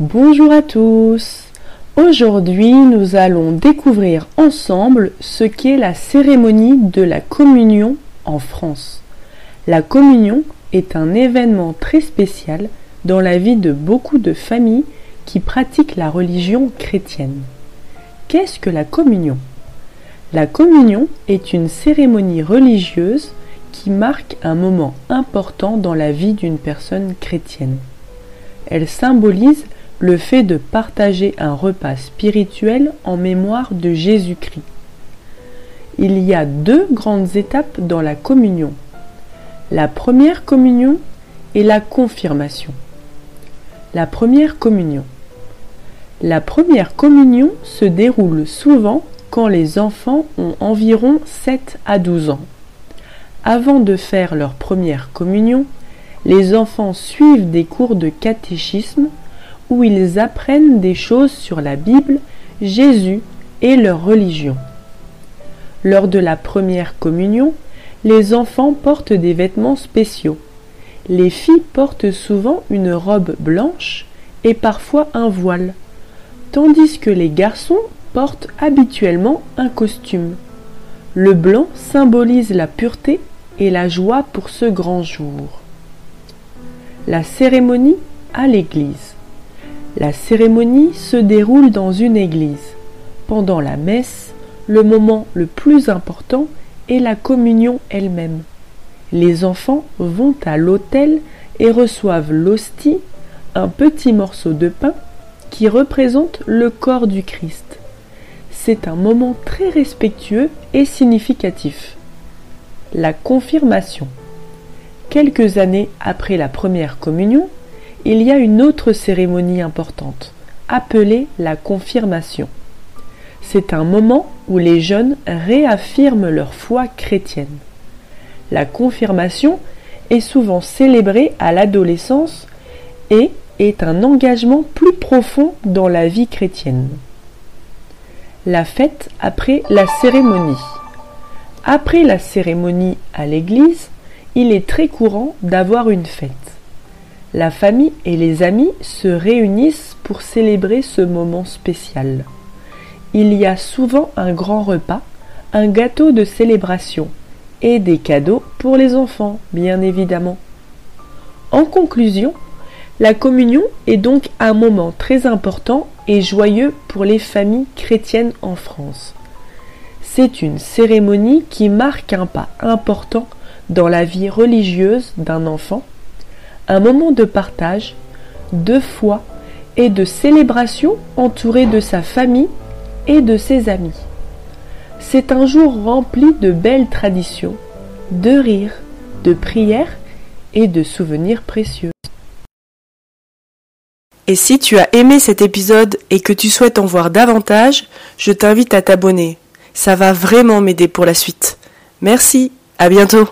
Bonjour à tous. Aujourd'hui, nous allons découvrir ensemble ce qu'est la cérémonie de la communion en France. La communion est un événement très spécial dans la vie de beaucoup de familles qui pratiquent la religion chrétienne. Qu'est-ce que la communion? La communion est une cérémonie religieuse qui marque un moment important dans la vie d'une personne chrétienne. Elle symbolise le fait de partager un repas spirituel en mémoire de Jésus-Christ. Il y a deux grandes étapes dans la communion. La première communion et la confirmation. La première communion. La première communion se déroule souvent quand les enfants ont environ 7 à 12 ans. Avant de faire leur première communion, les enfants suivent des cours de catéchisme où ils apprennent des choses sur la Bible, Jésus et leur religion. Lors de la première communion, les enfants portent des vêtements spéciaux. Les filles portent souvent une robe blanche et parfois un voile, tandis que les garçons portent habituellement un costume. Le blanc symbolise la pureté et la joie pour ce grand jour. La cérémonie à l'église. La cérémonie se déroule dans une église. Pendant la messe, le moment le plus important est la communion elle-même. Les enfants vont à l'autel et reçoivent l'hostie, un petit morceau de pain qui représente le corps du Christ. C'est un moment très respectueux et significatif. La confirmation. Quelques années après la première communion, il y a une autre cérémonie importante, appelée la confirmation. C'est un moment où les jeunes réaffirment leur foi chrétienne. La confirmation est souvent célébrée à l'adolescence et est un engagement plus profond dans la vie chrétienne. La fête après la cérémonie. Après la cérémonie à l'église, il est très courant d'avoir une fête la famille et les amis se réunissent pour célébrer ce moment spécial. Il y a souvent un grand repas, un gâteau de célébration et des cadeaux pour les enfants, bien évidemment. En conclusion, la communion est donc un moment très important et joyeux pour les familles chrétiennes en France. C'est une cérémonie qui marque un pas important dans la vie religieuse d'un enfant un moment de partage, de foi et de célébration entouré de sa famille et de ses amis. C'est un jour rempli de belles traditions, de rires, de prières et de souvenirs précieux. Et si tu as aimé cet épisode et que tu souhaites en voir davantage, je t'invite à t'abonner. Ça va vraiment m'aider pour la suite. Merci, à bientôt.